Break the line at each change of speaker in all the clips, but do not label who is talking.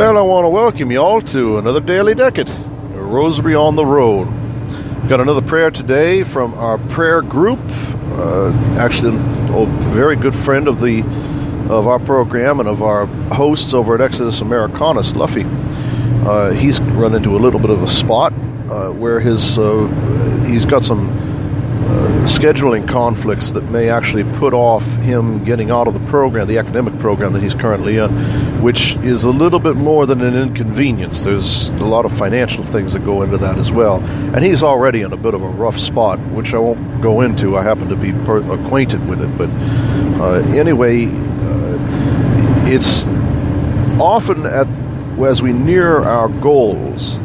And I want to welcome you all to another Daily Decade, a Rosary on the Road. We've got another prayer today from our prayer group. Uh, actually, a very good friend of the of our program and of our hosts over at Exodus Americanus, Luffy. Uh, he's run into a little bit of a spot uh, where his uh, he's got some scheduling conflicts that may actually put off him getting out of the program, the academic program that he's currently in, which is a little bit more than an inconvenience. There's a lot of financial things that go into that as well. And he's already in a bit of a rough spot, which I won't go into. I happen to be per- acquainted with it. But uh, anyway, uh, it's often at as we near our goals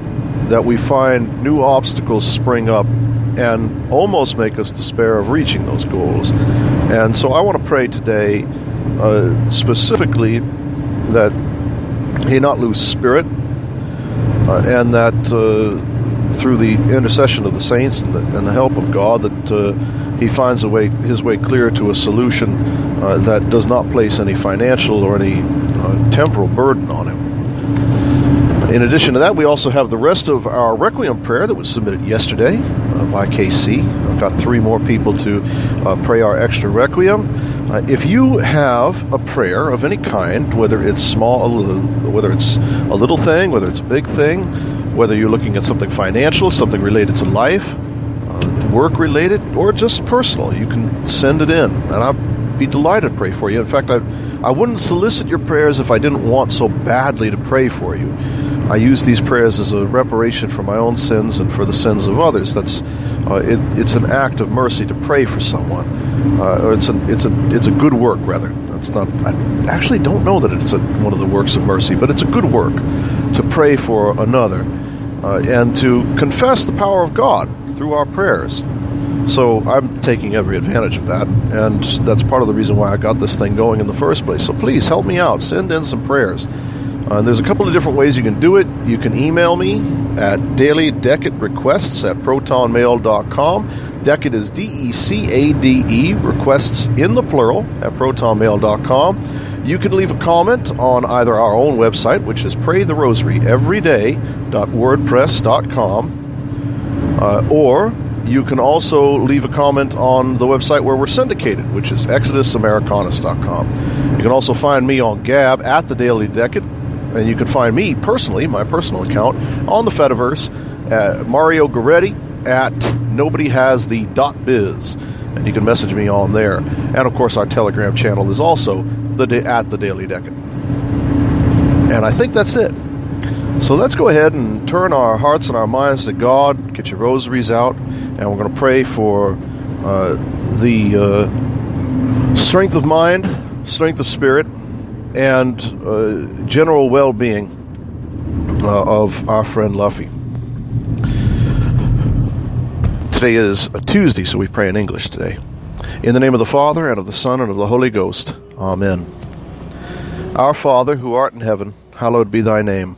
that we find new obstacles spring up and almost make us despair of reaching those goals. And so I want to pray today uh, specifically that he not lose spirit uh, and that uh, through the intercession of the saints and the, and the help of God that uh, he finds a way his way clear to a solution uh, that does not place any financial or any uh, temporal burden on him. In addition to that, we also have the rest of our Requiem prayer that was submitted yesterday uh, by KC. I've got three more people to uh, pray our extra Requiem. Uh, if you have a prayer of any kind, whether it's small, whether it's a little thing, whether it's a big thing, whether you're looking at something financial, something related to life, uh, work related, or just personal, you can send it in. And I'd be delighted to pray for you. In fact, I, I wouldn't solicit your prayers if I didn't want so badly to pray for you. I use these prayers as a reparation for my own sins and for the sins of others. That's uh, it, it's an act of mercy to pray for someone. Uh, it's a it's a it's a good work rather. It's not. I actually don't know that it's a, one of the works of mercy, but it's a good work to pray for another uh, and to confess the power of God through our prayers. So I'm taking every advantage of that, and that's part of the reason why I got this thing going in the first place. So please help me out. Send in some prayers. Uh, there's a couple of different ways you can do it. You can email me at dailydecade at protonmail.com. Decade is D E C A D E, requests in the plural at protonmail.com. You can leave a comment on either our own website, which is praytherosaryeveryday.wordpress.com, uh, or you can also leave a comment on the website where we're syndicated, which is exodusamericanus.com. You can also find me on Gab at the Daily Decade, and you can find me personally, my personal account, on the Fediverse at Mario Goretti at nobodyhasthe.biz. And you can message me on there. And of course, our Telegram channel is also the at the Daily Decade. And I think that's it. So let's go ahead and turn our hearts and our minds to God. Get your rosaries out, and we're going to pray for uh, the uh, strength of mind, strength of spirit, and uh, general well being uh, of our friend Luffy. Today is a Tuesday, so we pray in English today. In the name of the Father, and of the Son, and of the Holy Ghost. Amen. Our Father, who art in heaven, hallowed be thy name.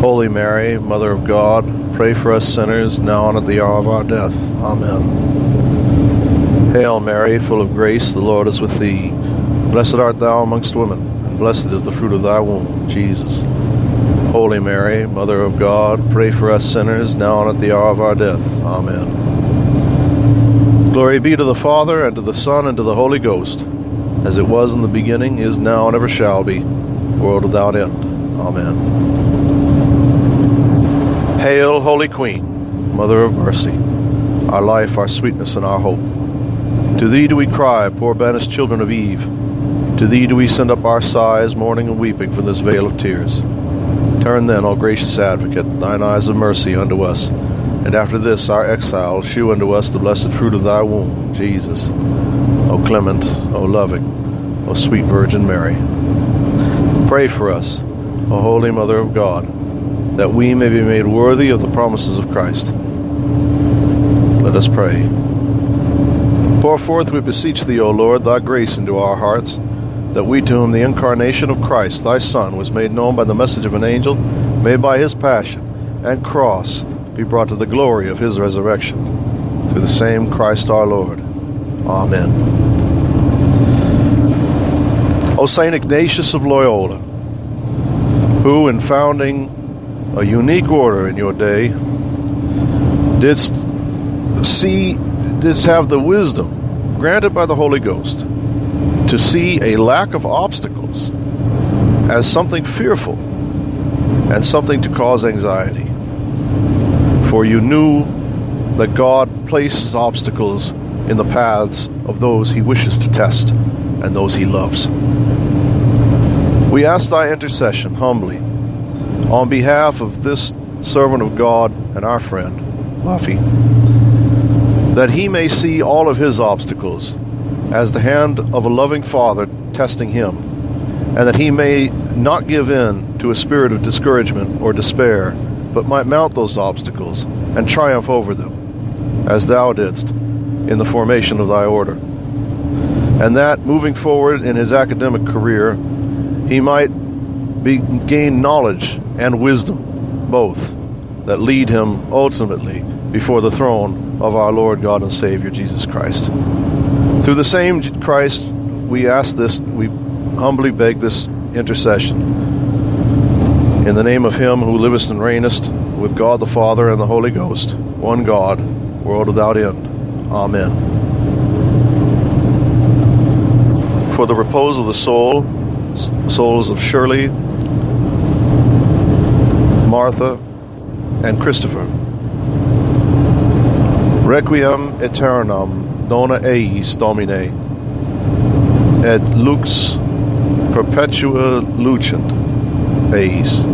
Holy Mary, Mother of God, pray for us sinners, now and at the hour of our death. Amen. Hail Mary, full of grace, the Lord is with thee. Blessed art thou amongst women, and blessed is the fruit of thy womb, Jesus. Holy Mary, Mother of God, pray for us sinners, now and at the hour of our death. Amen. Glory be to the Father, and to the Son, and to the Holy Ghost, as it was in the beginning, is now, and ever shall be, world without end. Amen. Hail, Holy Queen, Mother of Mercy, our life, our sweetness, and our hope. To thee do we cry, poor banished children of Eve. To thee do we send up our sighs, mourning and weeping from this vale of tears. Turn then, O gracious advocate, thine eyes of mercy unto us, and after this our exile, shew unto us the blessed fruit of thy womb, Jesus. O clement, O loving, O sweet Virgin Mary. Pray for us, O Holy Mother of God, that we may be made worthy of the promises of Christ. Let us pray. Pour forth, we beseech thee, O Lord, thy grace into our hearts that we to whom the incarnation of Christ, thy Son, was made known by the message of an angel, may by his passion and cross be brought to the glory of his resurrection. Through the same Christ our Lord. Amen. O St. Ignatius of Loyola, who in founding a unique order in your day didst see didst have the wisdom granted by the Holy Ghost to see a lack of obstacles as something fearful and something to cause anxiety. For you knew that God places obstacles in the paths of those he wishes to test and those he loves. We ask thy intercession humbly on behalf of this servant of God and our friend, Luffy, that he may see all of his obstacles as the hand of a loving Father testing him, and that he may not give in to a spirit of discouragement or despair, but might mount those obstacles and triumph over them, as thou didst in the formation of thy order. And that, moving forward in his academic career, he might be, gain knowledge and wisdom, both, that lead him ultimately before the throne of our Lord God and Savior Jesus Christ. Through the same Christ, we ask this, we humbly beg this intercession. In the name of Him who livest and reignest with God the Father and the Holy Ghost, one God, world without end. Amen. For the repose of the soul, souls of Shirley, Martha, and Christopher. Requiem aeternam dona eis Domine, et lux perpetua luceat eis,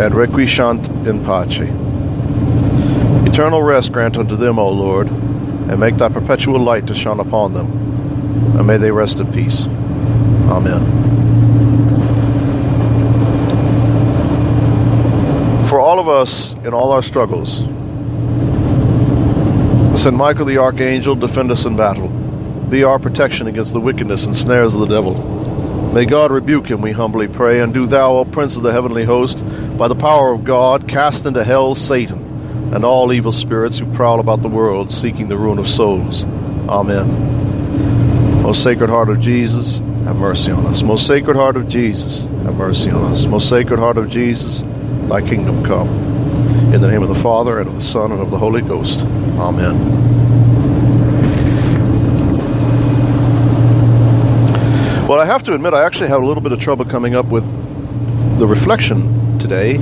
et requiescant in pace. Eternal rest grant unto them, O Lord, and make thy perpetual light to shine upon them, and may they rest in peace. Amen. For all of us in all our struggles, St. Michael the Archangel, defend us in battle. Be our protection against the wickedness and snares of the devil. May God rebuke him, we humbly pray, and do thou, O Prince of the heavenly host, by the power of God, cast into hell Satan and all evil spirits who prowl about the world seeking the ruin of souls. Amen. Most Sacred Heart of Jesus, have mercy on us. Most Sacred Heart of Jesus, have mercy on us. Most Sacred Heart of Jesus, thy kingdom come. In the name of the Father, and of the Son, and of the Holy Ghost. Amen. Well, I have to admit, I actually had a little bit of trouble coming up with the reflection today,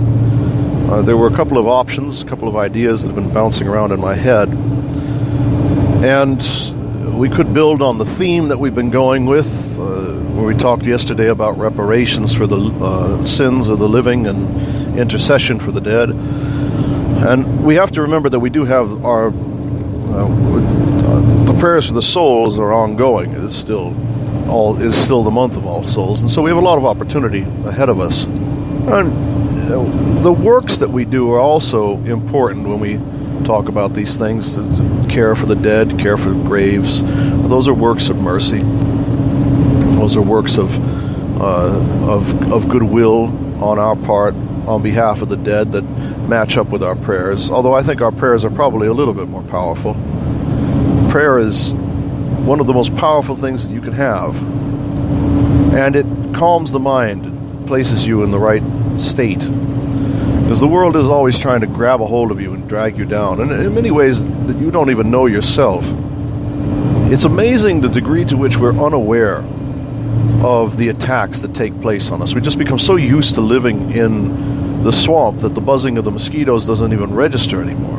uh, there were a couple of options, a couple of ideas that have been bouncing around in my head. And we could build on the theme that we've been going with, uh, where we talked yesterday about reparations for the uh, sins of the living and intercession for the dead. And we have to remember that we do have our uh, the prayers for the souls are ongoing. It's still all is still the month of all souls, and so we have a lot of opportunity ahead of us. And the works that we do are also important when we talk about these things. Care for the dead, care for graves. Those are works of mercy. Those are works of uh, of of goodwill on our part on behalf of the dead that match up with our prayers. Although I think our prayers are probably a little bit more powerful. Prayer is one of the most powerful things that you can have, and it calms the mind, places you in the right state. Because the world is always trying to grab a hold of you and drag you down, and in many ways that you don't even know yourself. It's amazing the degree to which we're unaware of the attacks that take place on us. We just become so used to living in the swamp that the buzzing of the mosquitoes doesn't even register anymore.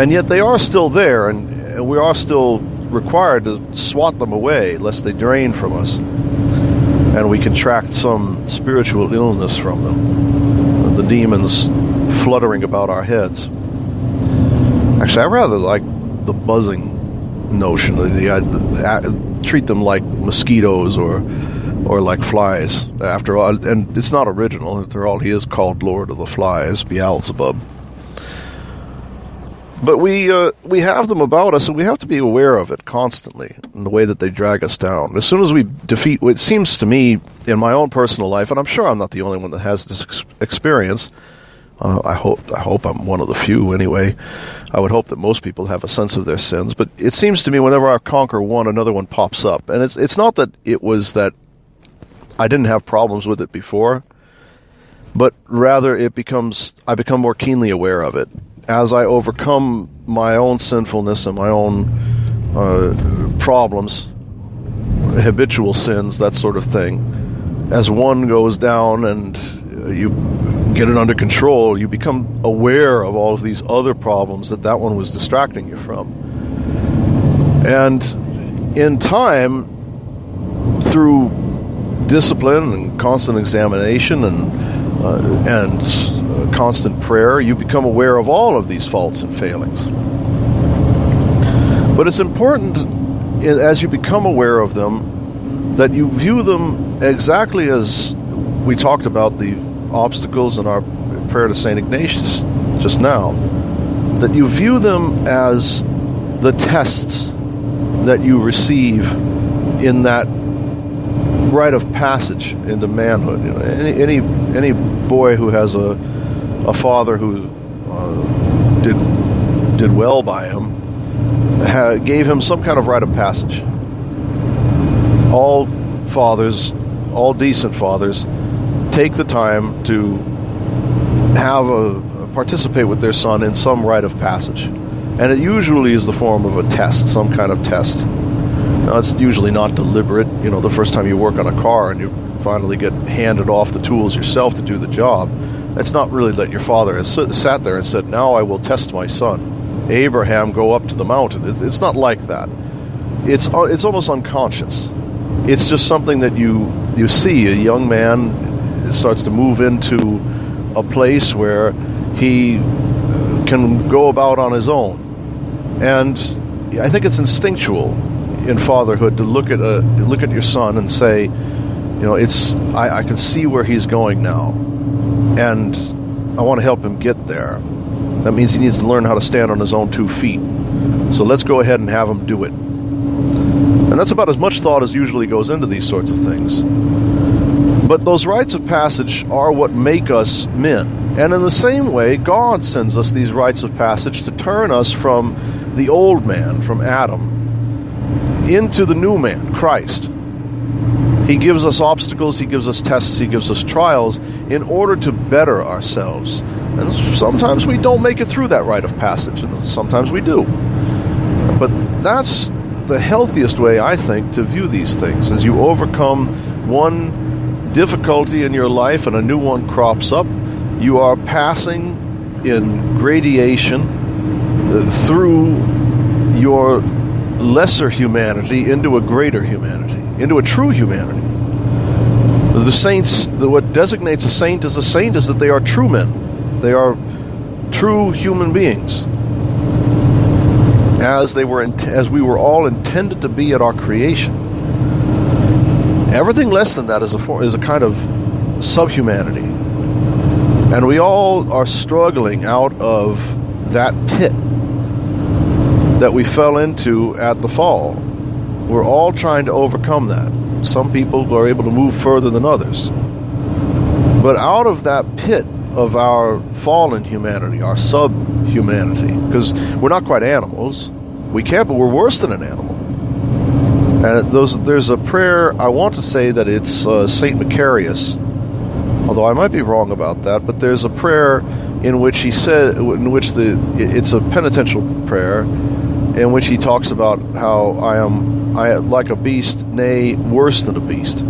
And yet they are still there, and, we are still required to swat them away lest they drain from us and we contract some spiritual illness from them. The demons fluttering about our heads. Actually, I rather like the buzzing notion. The, the, treat them like mosquitoes or or like flies. After all, and it's not original. After all, he is called Lord of the Flies, Beelzebub. But we uh, we have them about us, and we have to be aware of it constantly in the way that they drag us down. As soon as we defeat, it seems to me in my own personal life, and I'm sure I'm not the only one that has this ex- experience. Uh, I hope I hope I'm one of the few anyway. I would hope that most people have a sense of their sins, but it seems to me whenever I conquer one, another one pops up, and it's it's not that it was that I didn't have problems with it before, but rather it becomes I become more keenly aware of it as I overcome my own sinfulness and my own uh, problems, habitual sins, that sort of thing. As one goes down and you get it under control, you become aware of all of these other problems that that one was distracting you from. And in time, through discipline and constant examination and uh, and uh, constant prayer, you become aware of all of these faults and failings. But it's important as you become aware of them that you view them exactly as we talked about the obstacles in our prayer to St. Ignatius just now, that you view them as the tests that you receive in that rite of passage into manhood. You know, any any any boy who has a a father who uh, did did well by him ha, gave him some kind of rite of passage. All fathers, all decent fathers, take the time to have a participate with their son in some rite of passage, and it usually is the form of a test, some kind of test. Now, it's usually not deliberate. You know, the first time you work on a car and you finally get handed off the tools yourself to do the job, it's not really that your father has sat there and said, "Now I will test my son." Abraham, go up to the mountain. It's, it's not like that. It's uh, it's almost unconscious. It's just something that you you see a young man starts to move into a place where he uh, can go about on his own, and I think it's instinctual in fatherhood to look at a look at your son and say, you know, it's I, I can see where he's going now, and I want to help him get there. That means he needs to learn how to stand on his own two feet. So let's go ahead and have him do it. And that's about as much thought as usually goes into these sorts of things. But those rites of passage are what make us men. And in the same way, God sends us these rites of passage to turn us from the old man, from Adam, into the new man, Christ. He gives us obstacles, He gives us tests, He gives us trials in order to better ourselves. And sometimes we don't make it through that rite of passage, and sometimes we do. But that's the healthiest way, I think, to view these things as you overcome one difficulty in your life and a new one crops up, you are passing in gradation uh, through your lesser humanity into a greater humanity, into a true humanity. The saints, the, what designates a saint as a saint is that they are true men. They are true human beings, as they were, as we were all intended to be at our creation. Everything less than that is a is a kind of subhumanity, and we all are struggling out of that pit that we fell into at the fall. We're all trying to overcome that. Some people are able to move further than others. But out of that pit of our fallen humanity, our subhumanity, because we're not quite animals, we can't, but we're worse than an animal. And those, there's a prayer, I want to say that it's uh, St. Macarius, although I might be wrong about that, but there's a prayer in which he said, in which the, it's a penitential prayer, in which he talks about how I am, I like a beast, nay, worse than a beast,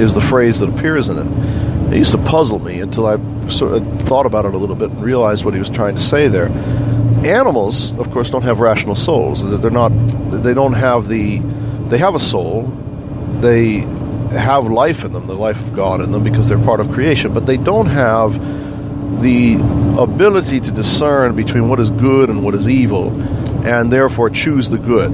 is the phrase that appears in it. It used to puzzle me until I sort of thought about it a little bit and realized what he was trying to say there. Animals, of course, don't have rational souls. They're not, they don't have the, they have a soul. They have life in them, the life of God in them, because they're part of creation, but they don't have the ability to discern between what is good and what is evil, and therefore choose the good.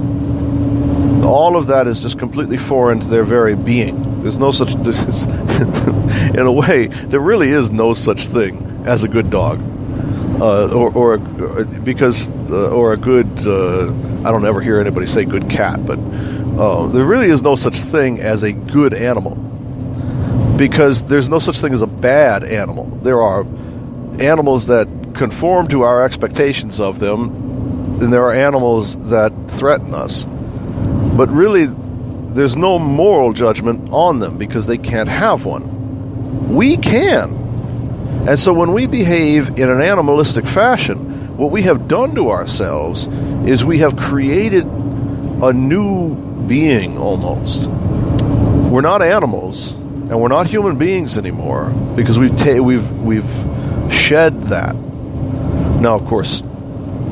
All of that is just completely foreign to their very being. There's no such, in a way, there really is no such thing as a good dog. Uh, or, or, a, because uh, or a good uh, I don't ever hear anybody say good cat, but uh, there really is no such thing as a good animal because there's no such thing as a bad animal. There are animals that conform to our expectations of them, and there are animals that threaten us. But really, there's no moral judgment on them because they can't have one. We can. And so when we behave in an animalistic fashion, what we have done to ourselves is we have created a new being almost. We're not animals, and we're not human beings anymore because we've ta- we've we've shed that. Now, of course,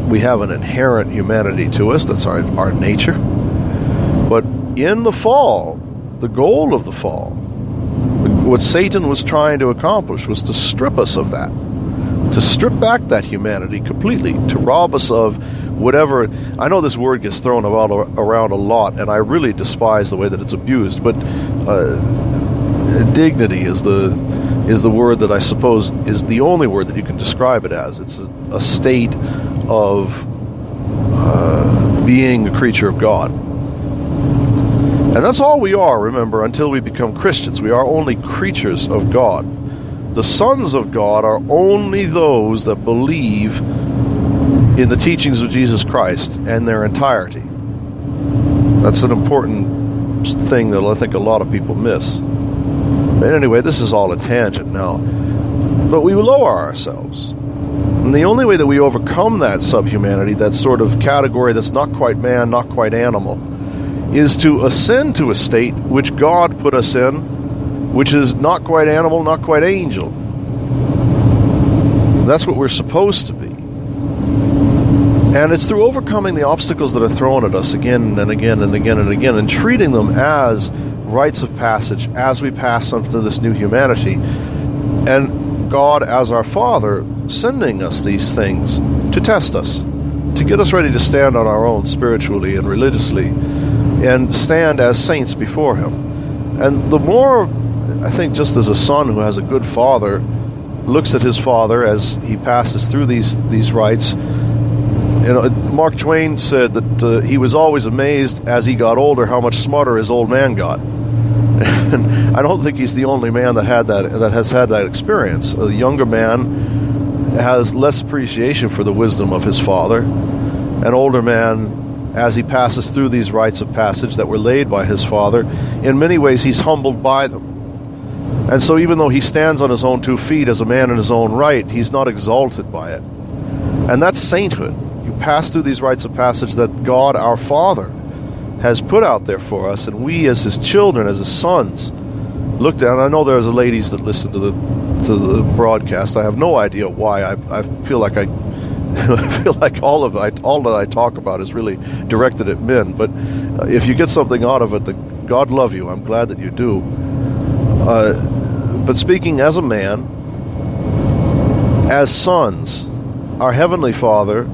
we have an inherent humanity to us. That's our our nature. But in the fall, the goal of the fall, what Satan was trying to accomplish was to strip us of that, to strip back that humanity completely, to rob us of whatever. I know this word gets thrown about, around a lot, and I really despise the way that it's abused. But uh, dignity is the is the word that I suppose is the only word that you can describe it as. It's a, a state of uh, being a creature of God. And that's all we are, remember, until we become Christians. We are only creatures of God. The sons of God are only those that believe in the teachings of Jesus Christ and their entirety. That's an important thing that I think a lot of people miss. But anyway, this is all a tangent now. But we lower ourselves. And the only way that we overcome that subhumanity, that sort of category that's not quite man, not quite animal, is to ascend to a state which God put us in, which is not quite animal, not quite angel. That's what we're supposed to be. And it's through overcoming the obstacles that are thrown at us again and again and again and again and treating them as rites of passage as we pass into this new humanity. And God, as our Father, sending us these things to test us, to get us ready to stand on our own spiritually and religiously, and stand as saints before Him. And the more, I think, just as a son who has a good father looks at his father as he passes through these these rites you know, Mark Twain said that uh, he was always amazed as he got older how much smarter his old man got. And I don't think he's the only man that had that that has had that experience. A younger man has less appreciation for the wisdom of his father. An older man, as he passes through these rites of passage that were laid by his father, in many ways he's humbled by them. And so, even though he stands on his own two feet as a man in his own right, he's not exalted by it. And that's sainthood you pass through these rites of passage that God our Father has put out there for us, and we as His children, as His sons, look down. I know there's ladies that listen to the to the broadcast. I have no idea why. I, I feel like I, I feel like all of I, all that I talk about is really directed at men. But uh, if you get something out of it, that God love you. I'm glad that you do. Uh, but speaking as a man, as sons, our heavenly Father,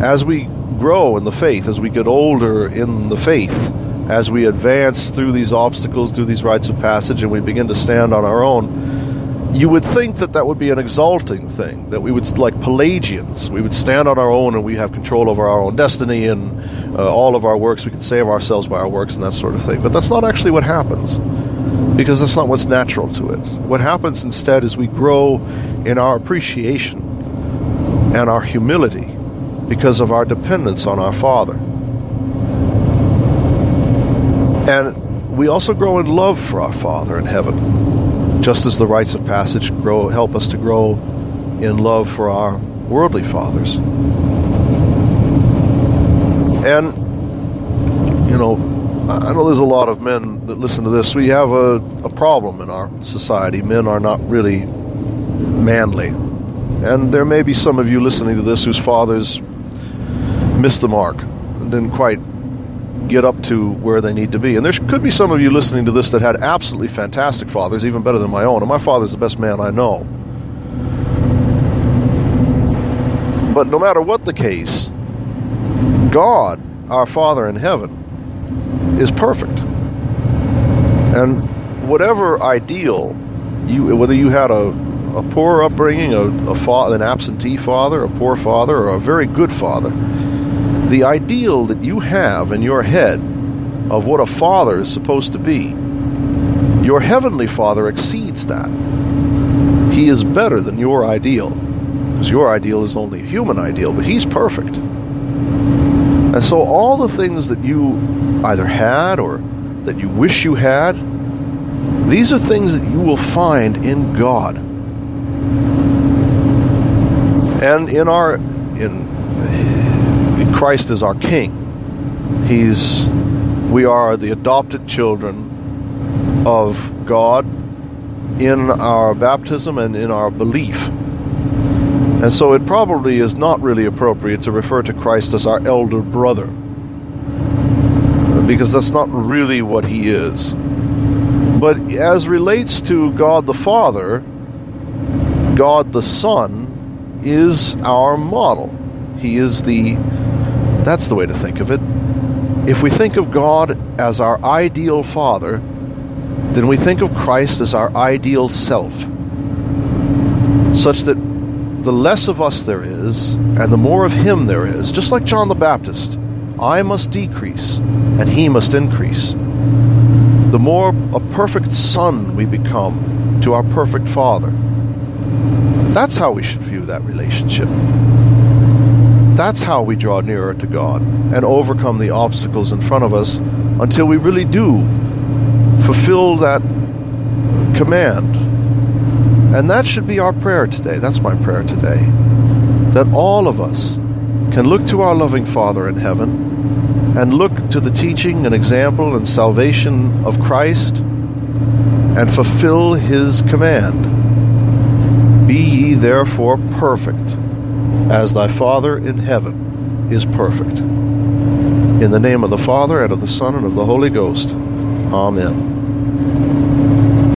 as we grow in the faith, as we get older in the faith, as we advance through these obstacles, through these rites of passage, and we begin to stand on our own, you would think that that would be an exalting thing, that we would, like Pelagians, we would stand on our own and we have control over our own destiny and uh, all of our works, we can save ourselves by our works and that sort of thing. But that's not actually what happens, because that's not what's natural to it. What happens instead is we grow in our appreciation and our humility because of our dependence on our Father. And we also grow in love for our Father in heaven, just as the rites of passage grow help us to grow in love for our worldly fathers. And you know, I know there's a lot of men that listen to this. We have a, a problem in our society. Men are not really manly. And there may be some of you listening to this whose fathers missed the mark and didn't quite get up to where they need to be. And there could be some of you listening to this that had absolutely fantastic fathers, even better than my own. And my father's the best man I know. But no matter what the case, God, our Father in heaven, is perfect. And whatever ideal you, whether you had a, a poor upbringing, a, a fa- an absentee father, a poor father, or a very good father, the ideal that you have in your head of what a father is supposed to be, your heavenly father exceeds that. He is better than your ideal. Because your ideal is only a human ideal, but he's perfect. And so all the things that you either had or that you wish you had, these are things that you will find in God. And in our in Christ is our King. He's we are the adopted children of God in our baptism and in our belief. And so it probably is not really appropriate to refer to Christ as our elder brother. Because that's not really what he is. But as relates to God the Father, God the Son is our model. He is the that's the way to think of it. If we think of God as our ideal Father, then we think of Christ as our ideal self, such that the less of us there is, and the more of Him there is, just like John the Baptist, I must decrease, and He must increase. The more a perfect Son we become to our perfect Father. That's how we should view that relationship. That's how we draw nearer to God and overcome the obstacles in front of us until we really do fulfill that command. And that should be our prayer today. That's my prayer today. That all of us can look to our loving Father in heaven and look to the teaching and example and salvation of Christ and fulfill his command. Be ye therefore perfect as thy Father in heaven is perfect. In the name of the Father, and of the Son, and of the Holy Ghost. Amen.